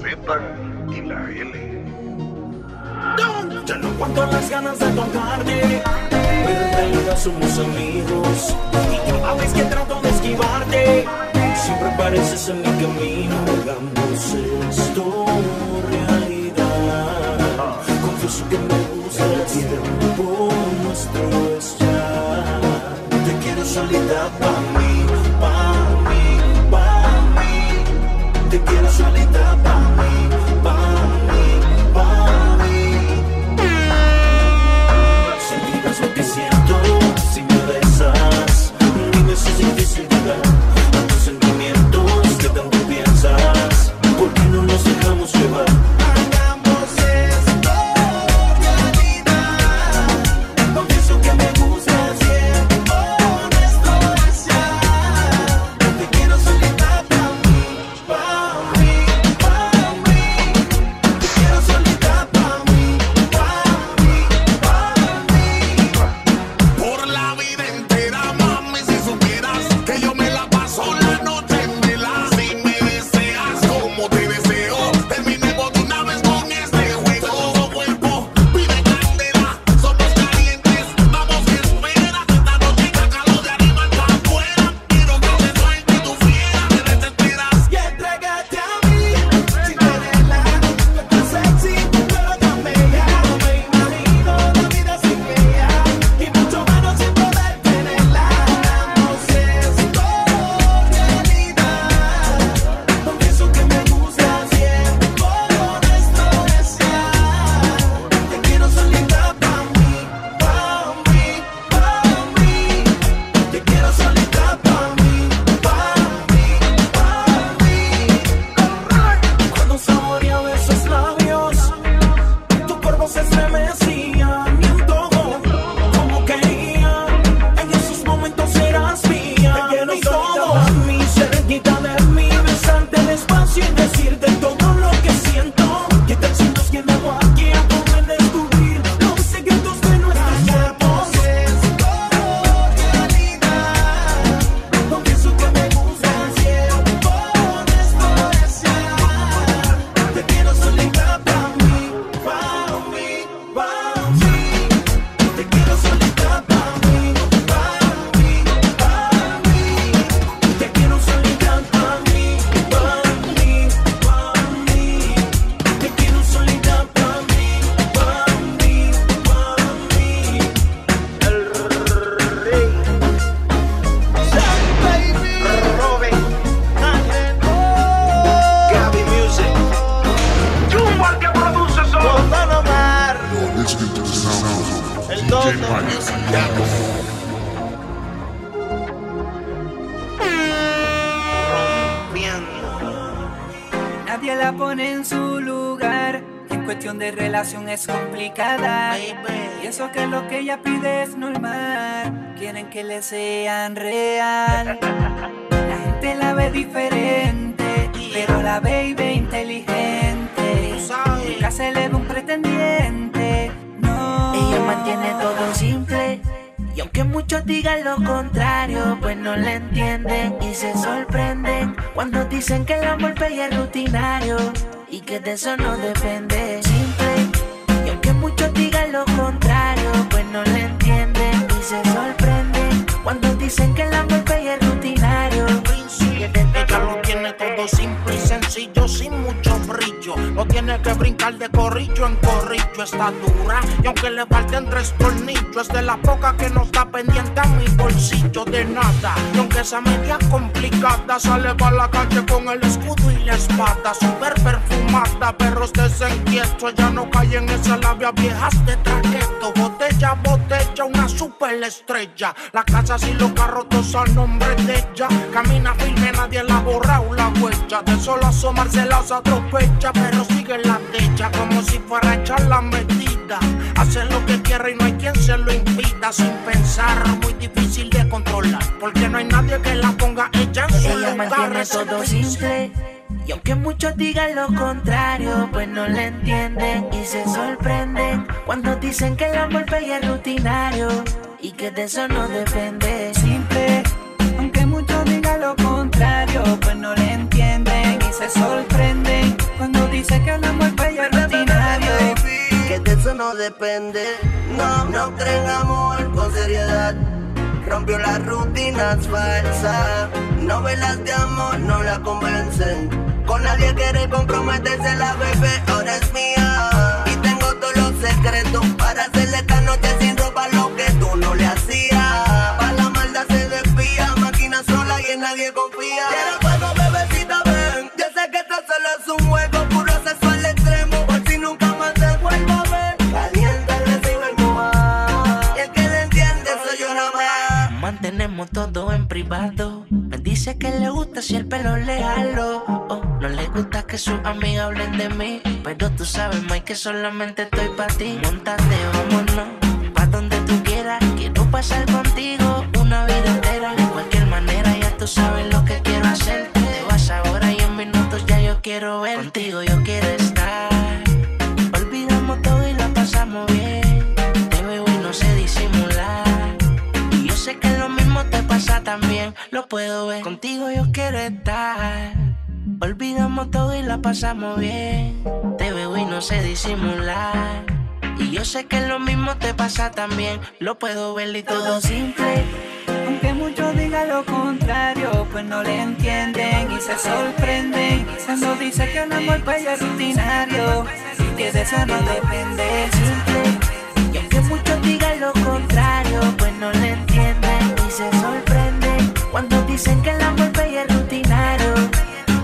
Z y la L. Ya no cuento las ganas de tocarte, pero en realidad somos amigos. Y cada vez que trato de esquivarte, siempre apareces en mi camino. Hagamos esto realidad. Confieso que me gusta el tiempo nuestro es ya. Te quiero solita pa' mí, bella es rutinario y que de eso no depende. Simple. Y aunque muchos digan lo contrario, pues no la entienden y se sorprenden cuando dicen que el amor bella es rutinario. y que Ella lo tiene todo simple y sencillo, sin mucho brillo. No tiene que brincar de corrillo en corrillo, está dura. Y aunque le falten tres tornillos, es de la poca que no está pendiente a mi bolsillo de nada. Y aunque esa media complicada, sale para la calle con el escudo y la espada. Super perfumada, pero estés inquieto. Ella no cae en esa labia viejas de traqueto. Botella, botella, una super estrella. La casa y los carros todos a nombre de ella. Camina firme, nadie la ha borrado la huella. De solo asomarse las atropella, pero sigue la techa como si fuera echar la medida. Hace lo que quiere y no hay quien se lo impida. Sin pensar, muy difícil de controlar. Porque no hay nadie que la ponga ella en su Ella lugar. todo simple. Y aunque muchos digan lo contrario, pues no la entienden y se sorprenden cuando dicen que el amor bella es rutinario y que de eso no depende. simple. Aunque muchos digan lo contrario, pues no le entienden y se sorprenden cuando no depende. No, no creen amor con seriedad. Rompió las rutinas falsas. Novelas de amor no la convencen. Con nadie quiere comprometerse, la bebé ahora es mía. Y tengo todos los secretos para hacerle esta noche sin ropa lo que tú no le hacías. Pa' la maldad se desvía, máquina sola y en nadie confía. Todo en privado. Me dice que le gusta si el pelo le jalo. Oh, no le gusta que sus amigas hablen de mí. Pero tú sabes, Mike, que solamente estoy para ti. Montate, vámonos. Pa' donde tú quieras. Quiero pasar contigo una vida entera. De cualquier manera, ya tú sabes lo que quiero hacer. Te vas ahora y en minutos ya yo quiero ver. Contigo yo también, lo puedo ver. Contigo yo quiero estar. Olvidamos todo y la pasamos bien. Te veo y no sé disimular. Y yo sé que lo mismo te pasa también, lo puedo ver y todo simple. Aunque muchos digan lo contrario, pues no le entienden y se sorprenden. Cuando dice que el amor pues rutinario que de eso no depende. simple. Y aunque muchos digan lo contrario, pues no le entienden dicen que el amor bello es rutinario.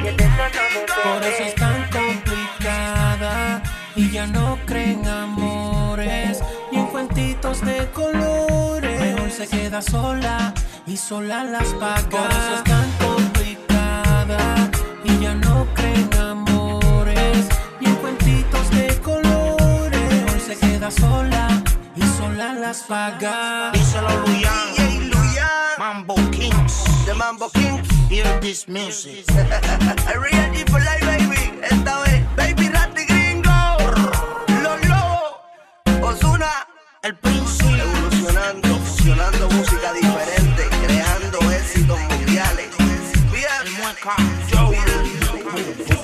Que de eso no depende. Por eso es tan complicada y ya no creen amores y en cuentitos de colores. Mejor se queda sola y sola las paga. Por eso es tan complicada y ya no creen amores y en cuentitos de colores. Mejor se queda sola y sola las paga. Díselo, Luyan. Mambo Kings. The Mambo Kings. Hear this music. Real G for life, baby. Esta vez, Baby Ratty Gringo. Los Lobos. Osuna. El príncipe. Evolucionando, fusionando música diferente, creando éxitos mundiales. El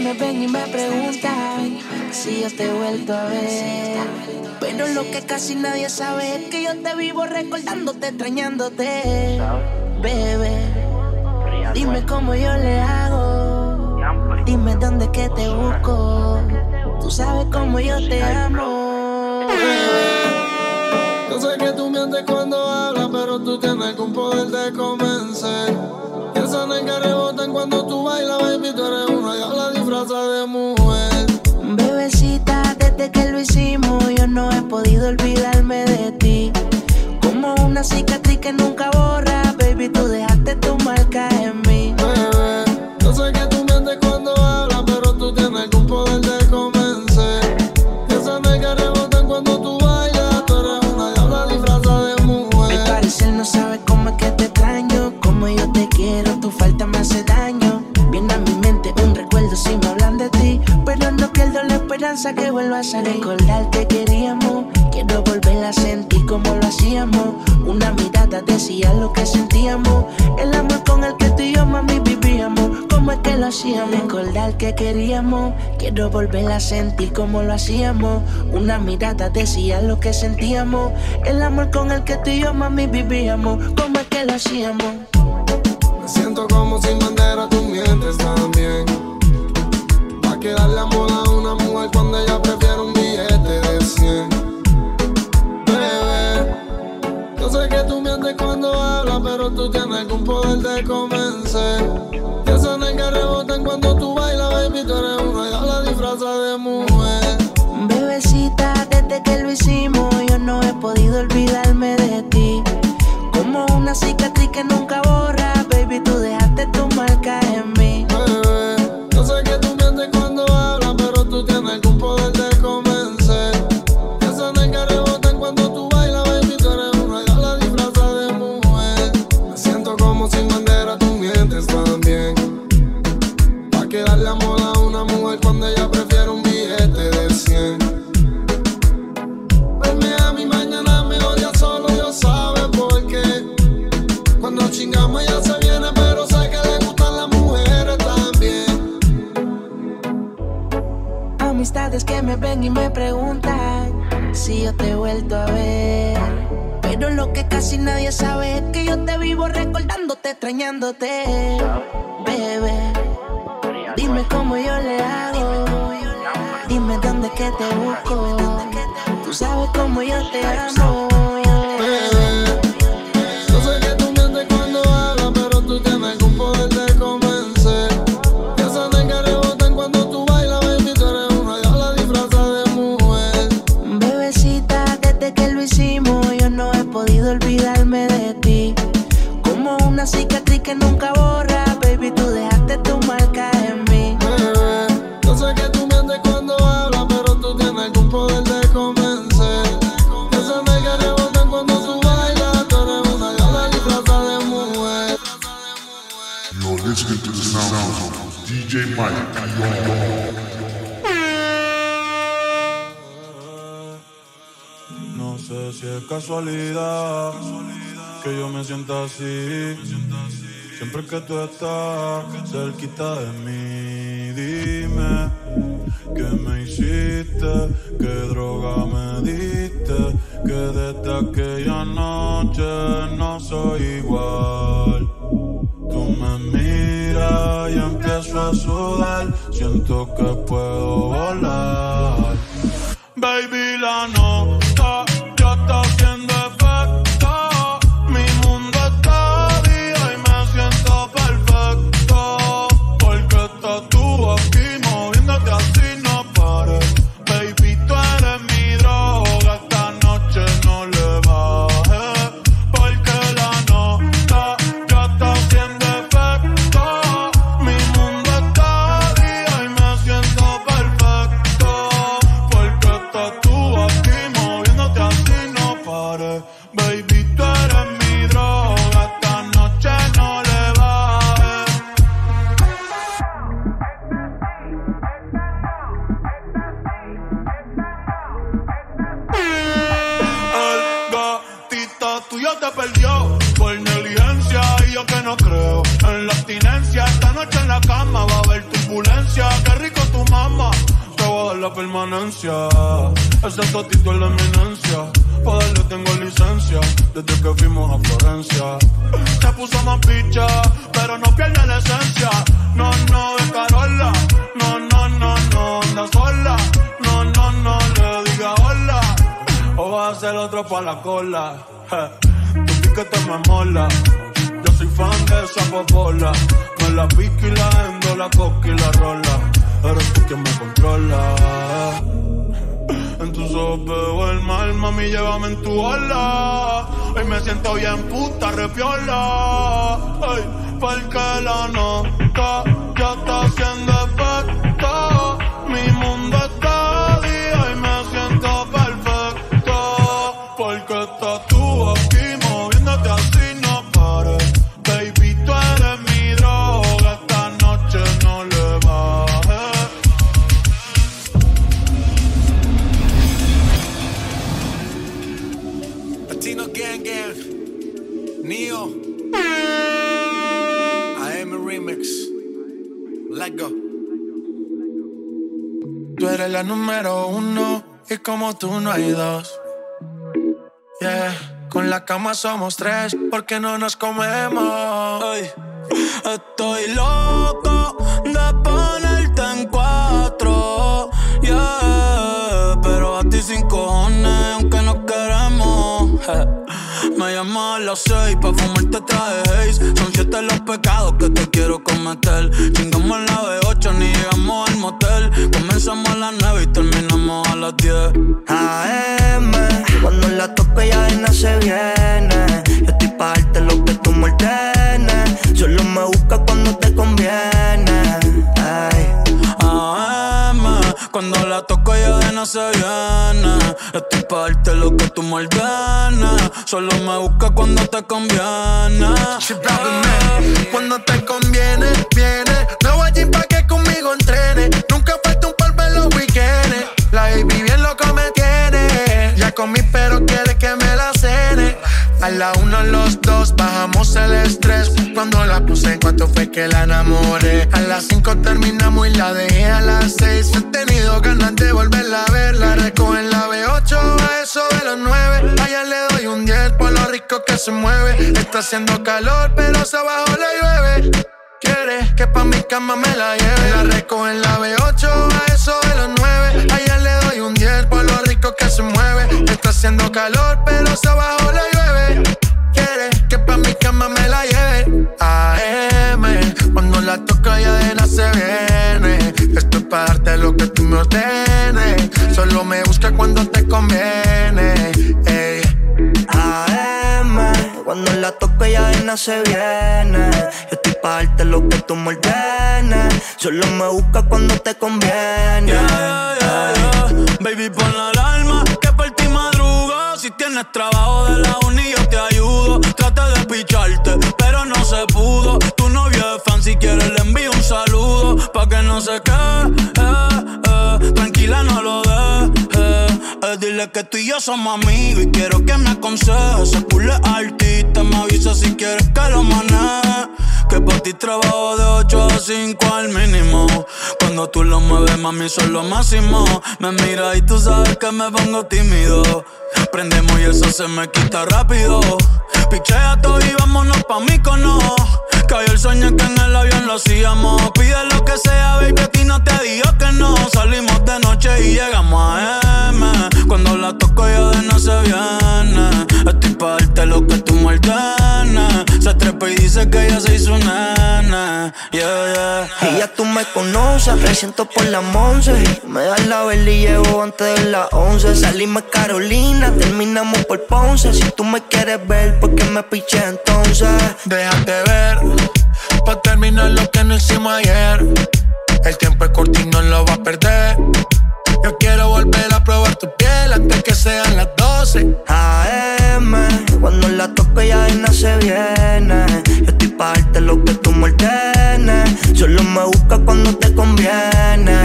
me ven y me preguntan si yo te vuelto a ver. Pero lo que casi nadie sabe es que yo te vivo recordándote, extrañándote. Bebé, dime cómo yo le hago. Dime dónde que te busco. Tú sabes cómo yo te amo. Yo sé que tú mientes cuando hablas, pero tú tienes algún poder de convencer. Esa nega rebotan cuando tú bailas, baby, tú eres una diabla disfrazada de mujer. Bebecita, desde que lo hicimos, yo no he podido olvidarme de ti. Como una cicatriz que nunca borra, baby, tú dejaste tu marca en mí. Falta me hace daño. Viene a mi mente un recuerdo si me hablan de ti, pero no pierdo la esperanza que vuelvas a recordar que queríamos. Quiero volver a sentir como lo hacíamos. Una mirada decía lo que sentíamos. El amor con el que tú y yo, mami, vivíamos. Como es que lo hacíamos. Recordar que queríamos. Quiero volver a sentir como lo hacíamos. Una mirada decía lo que sentíamos. El amor con el que tú y yo, mami, vivíamos. Como es que lo hacíamos. Siento como sin bandera, tú mientes también. Va que darle amor a una mujer cuando ella prefiere un billete de 100. Bebé, yo sé que tú mientes cuando hablas, pero tú tienes algún poder de convencer. Y esa nega rebotan cuando tú bailas, baby, tú eres una diabla disfrazada de mujer. Bebecita, desde que lo hicimos, yo no he podido olvidarme de ti. Como una cicatriz que nunca borra, tú dejaste tu marca Que me ven y me preguntan si yo te he vuelto a ver. Pero lo que casi nadie sabe es que yo te vivo recordándote, extrañándote. Bebé, dime cómo yo le hago. Dime dónde que te busco. Tú sabes como yo te amo. Casualidad que yo me sienta así. Siempre que tú estás cerquita de mí, dime qué me hiciste, qué droga me diste, que desde aquella noche no soy igual. Tú me miras y empiezo a sudar, siento que puedo volar. Baby, la nota la permanencia. Ese totito es la eminencia. Pa' darle tengo licencia desde que fuimos a Florencia. Se puso más picha, pero no pierde la esencia. No, no, de Carola. No, no, no, no, anda sola. No, no, no, le diga hola. O va a ser otro pa' la cola. Je, Tu piquete me mola. Yo soy fan de esa popola. Me la pico y la endo, la coca y la rola. Eres tú quien me controla. En tus ojos veo el mal, mami, llévame en tu ola. Hoy me siento bien puta, repiola. Ay, porque la nota ya está haciendo efecto. Eres la número uno y como tú no hay dos. Yeah, con la cama somos tres porque no nos comemos. Ey, estoy loco de ponerte en cuatro. Yeah, pero a ti sin cojones, aunque no queremos. Me llamas a las seis pa' fumarte traje haze. Son siete los pecados que te quiero cometer. Chingamos la B8 ni llegamos al motel. Comenzamos a las nueve y terminamos a las diez. AM, cuando la toco ya no se viene. Yo estoy pa' darte lo que tú me ordenes. Solo me cuando la toco ya de no se viene. Estoy pa' darte lo que tú me. Solo me busca cuando te conviene. Cuando te conviene, viene. No voy a pa' que conmigo entrene. Nunca falta un par en los weekends. La baby bien loco me tiene. Ya comí, pero quiere A la uno, los dos, bajamos el estrés. Cuando la puse, en cuanto fue que la enamoré. A las cinco terminamos y la dejé a las seis. He tenido ganas de volverla a ver. La recojo en la B8 a eso de los nueve. Allá le doy un 10 por lo rico que se mueve. Está haciendo calor, pero se abajo le llueve. Quiere que pa' mi cama me la lleve. La recojo en la B8 a eso de los nueve. Allá le doy un 10 por lo rico que se mueve. Está haciendo calor, pero se abajo le llueve. Quiere que pa' mi cama me la lleve. AM, cuando la toco ya de se viene. Esto es para darte lo que tú me ordenes. Solo me busca cuando te conviene. Ey. AM, cuando la toco ella de se viene. Yo estoy pa' darte lo que tú me ordenes. Solo me busca cuando te conviene. Yeah, yeah, yeah. Baby, pon la trabajo de la uni, yo te ayudo. Trata de picharte, pero no se pudo. Tu novio es fan, si quieres le envío un saludo. Pa' que no se quede, eh, eh. tranquila, no lo que tú y yo somos amigos y quiero que me aconsejes. Se pule artista, me avisa si quieres que lo maneje. Que por ti trabajo de 8 a 5 al mínimo. Cuando tú lo mueves, mami, son lo máximo. Me mira y tú sabes que me pongo tímido. Prendemos y eso se me quita rápido. Pichea todo y vámonos pa' mí cono. Cayó el sueño que en el avión lo hacíamos. Pide lo que sea, baby, a ti no te digo que no. Salimos de noche y llegamos a M. Cuando la toco ya de no se viene. Estoy pa' darte lo que tú me ordenes. Se trepa y dice que ya se hizo nana. Yeah, yeah. Y ya tú me conoces, me siento por las once. Me das la vela y llevo antes de las once. Salimos Carolina, terminamos por Ponce. Si tú me quieres ver, ¿por qué me piché entonces? Déjate ver, pa' terminar lo que no hicimos ayer. El tiempo es corto y no lo va a perder. Yo quiero volver a probar tu piel antes que sean las 12. AM, cuando la toco ya de nada se viene. Yo estoy pa' darte lo que tú me ordenes. Solo me busca cuando te conviene.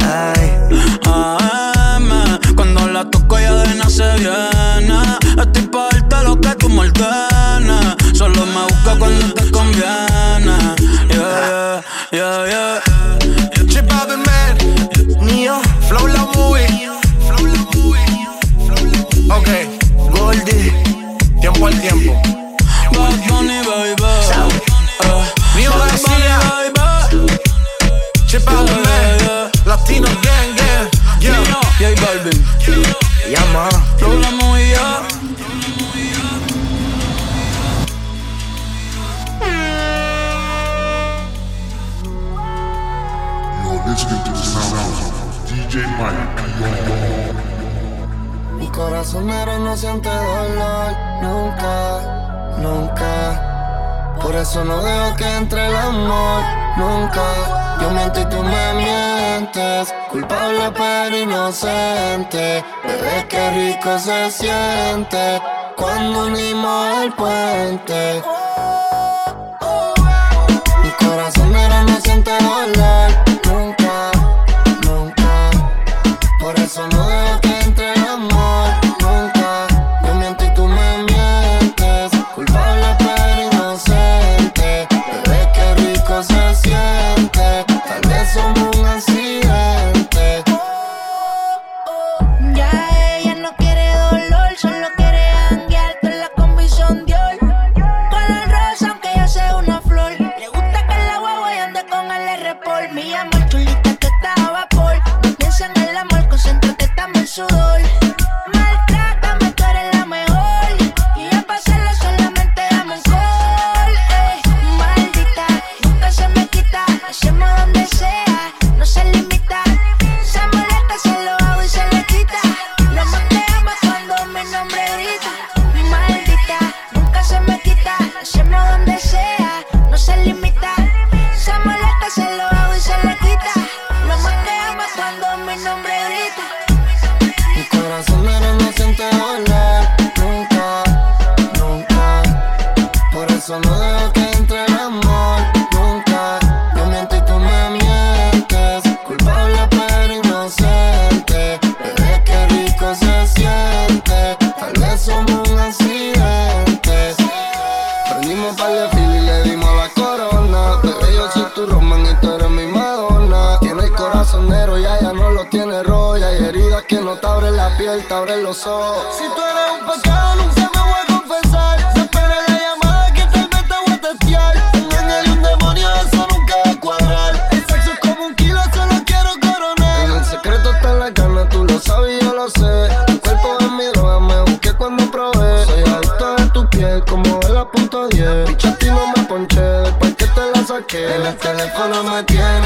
Ay. AM, cuando la toco ya de nada se viene. Estoy pa' darte lo que tú me ordenes. Solo me busca cuando te conviene. Yeah, yeah, yeah, yeah. Neo, flow la movie. Ok, Goldie, tiempo al tiempo. Eso no dejo que entre el amor nunca. Yo miento y tú me mientes, culpable pero inocente. Bebé, qué rico se siente cuando unimos el puente. Mi corazonero no siente dolor el teléfono me tiene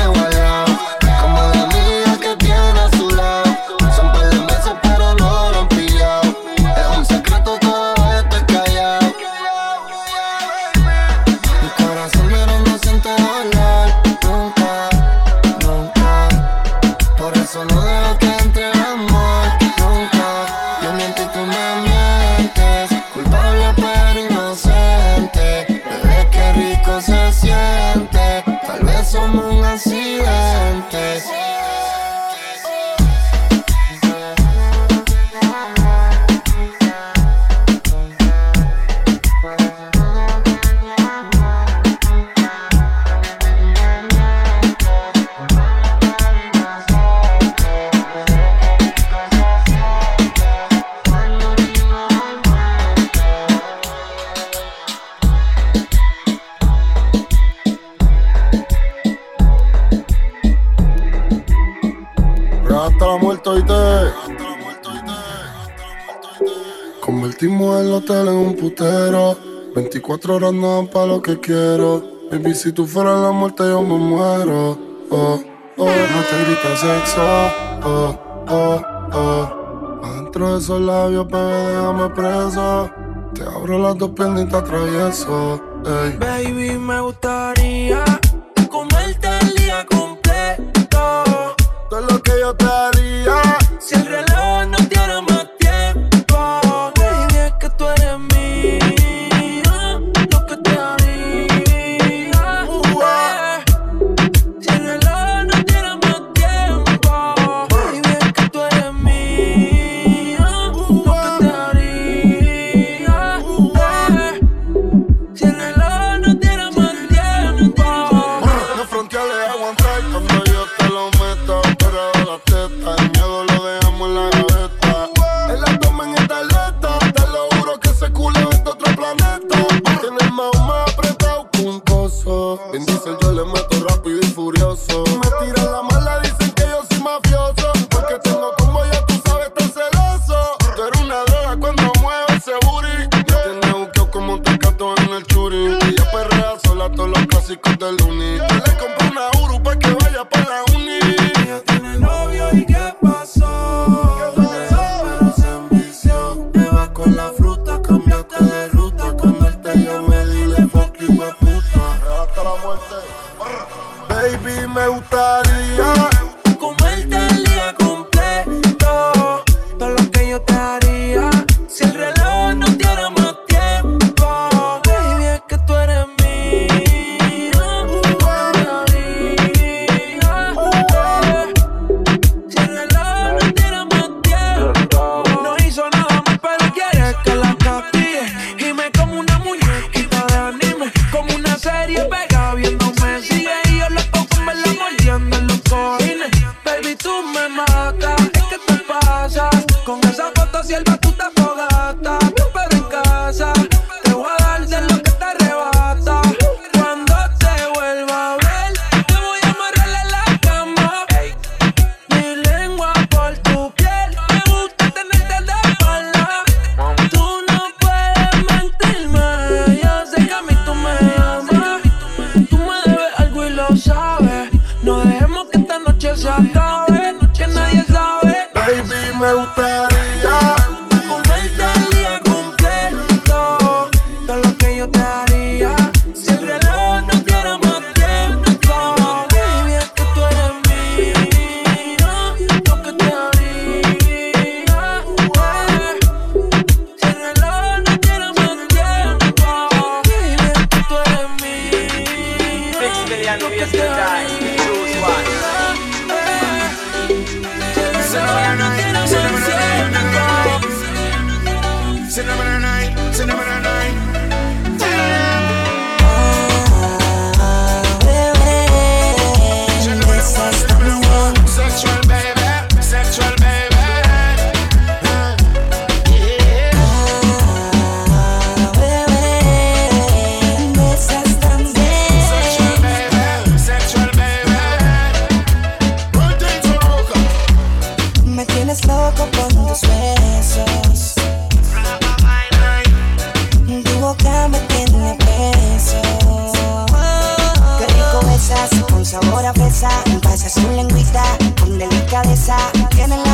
hasta la muerte y te. Convertimos el hotel en un putero. 24 horas nada no para lo que quiero. Baby, si tú fueras la muerte, yo me muero. Oh, oh, no te grita sexo. Oh, oh, oh. Adentro de esos labios, bebé, déjame preso. Te abro las dos piernas y te atravieso. Baby, me gustaría comerte el día completo. Todo lo que yo te haría. Si el reloj no te É meu pé. su lengüita con delicadeza. Tienen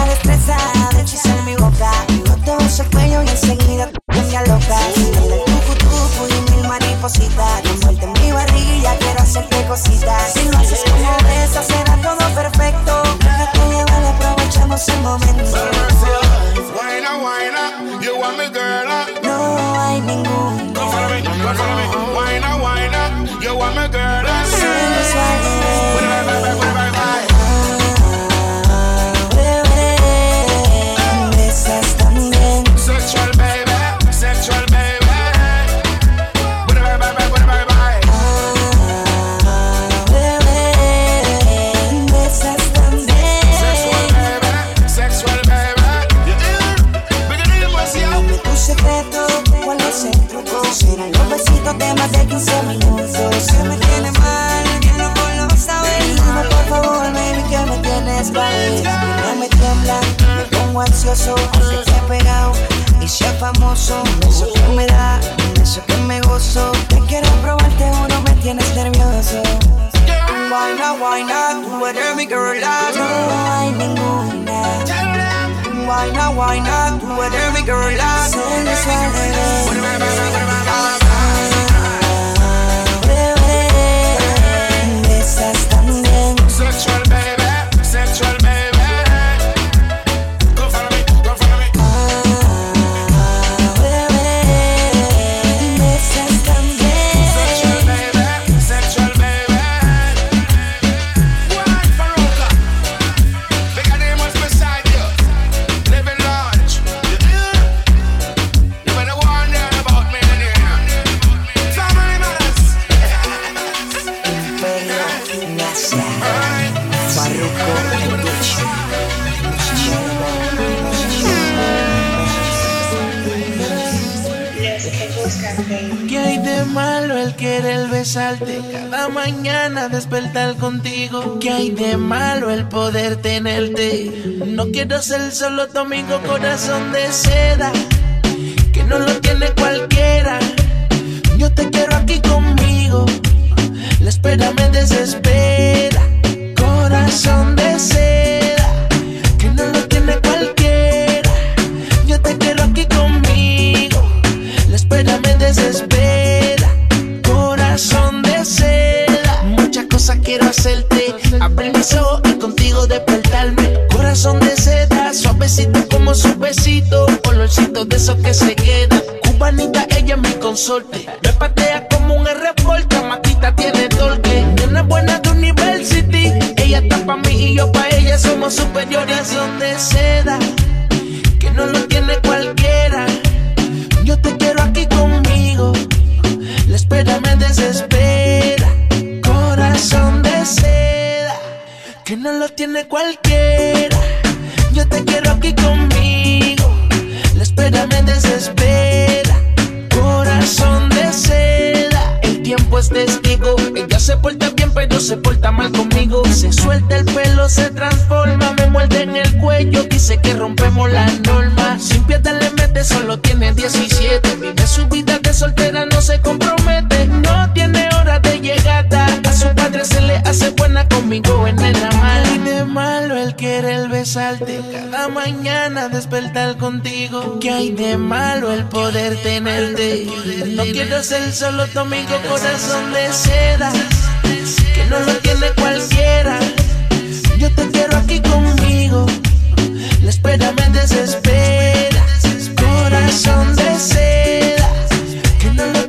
why not, why not? Do it every girl, I say, say, say, say, contigo? ¿Qué hay de malo el poder tenerte? No quiero ser solo tu amigo, corazón de seda, que no lo tiene cualquiera. Yo te quiero aquí conmigo, la espera me desespera. salte cada mañana despertar contigo. Que hay de malo el poder tenerte. No quiero ser solo tu amigo, corazón de seda. Que no lo tiene cualquiera. Yo te quiero aquí conmigo. La espera me desespera. Corazón de seda. Que no lo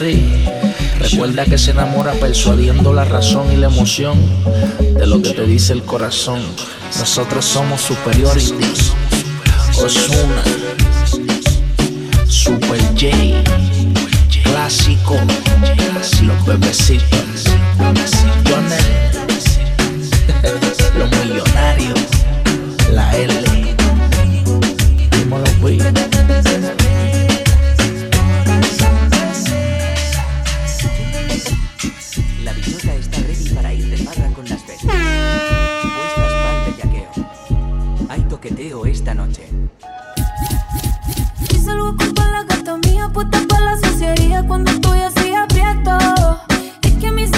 Recuerda que se enamora persuadiendo la razón y la emoción de lo que te dice el corazón. Nosotros somos superiores. Osuna, Super J, Clásico, Los Bebecitos, Jonel, Los Millonarios, La L. noche. Y salgo con la gata mía, puesta para la suciería cuando estoy así aprieto. Es que mis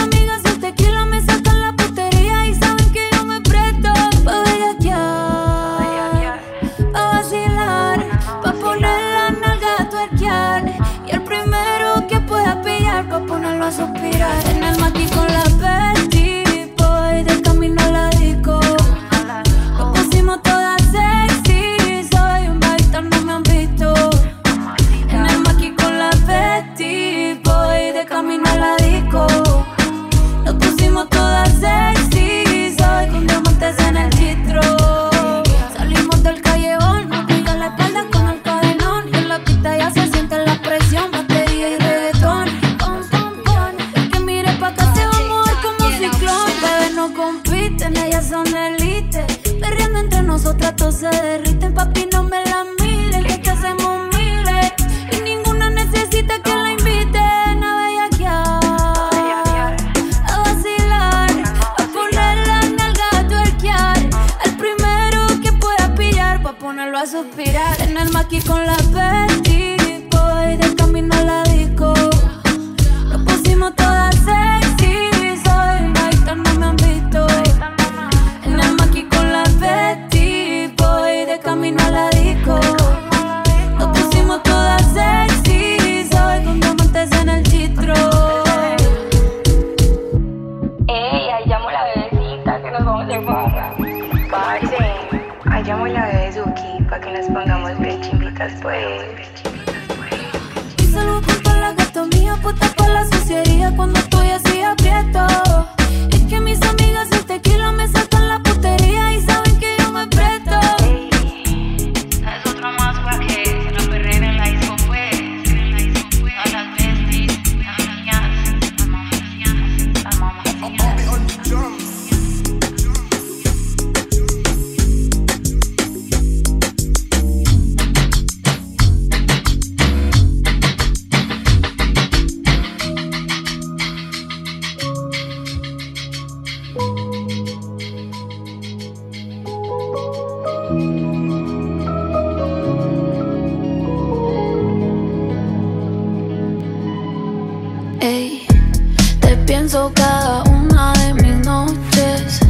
pienso cada una de mis noches.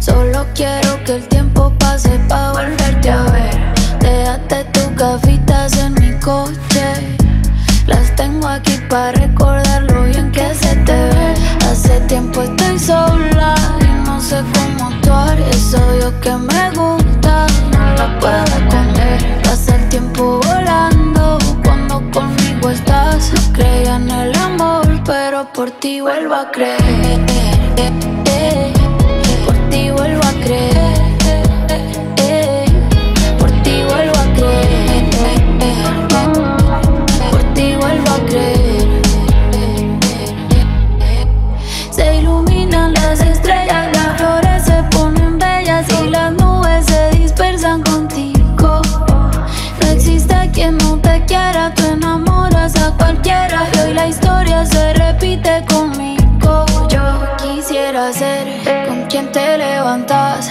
Solo quiero que el tiempo pase para volverte a ver. Déjate tus gafitas en mi coche. Las tengo aquí para recordar lo bien que se te ve. Hace tiempo estoy sola y no sé cómo actuar. Es obvio que me gusta. por ti vuelvo a creer. Por ti vuelvo a creer.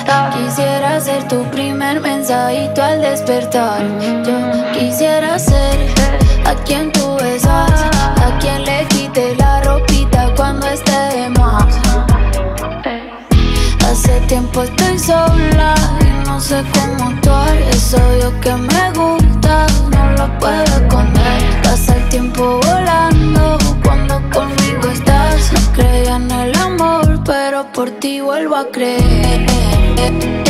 Quisiera ser tu primer mensajito al despertar. Yo quisiera ser a quien tú besas, a quien le quite la ropita cuando esté de más. Hace tiempo estoy sola y no sé cómo actuar. Es obvio que me gusta, no lo puedo esconder. Pasa el tiempo volando cuando conmigo estás. No creía en el amor, pero por ti vuelvo a creer. it.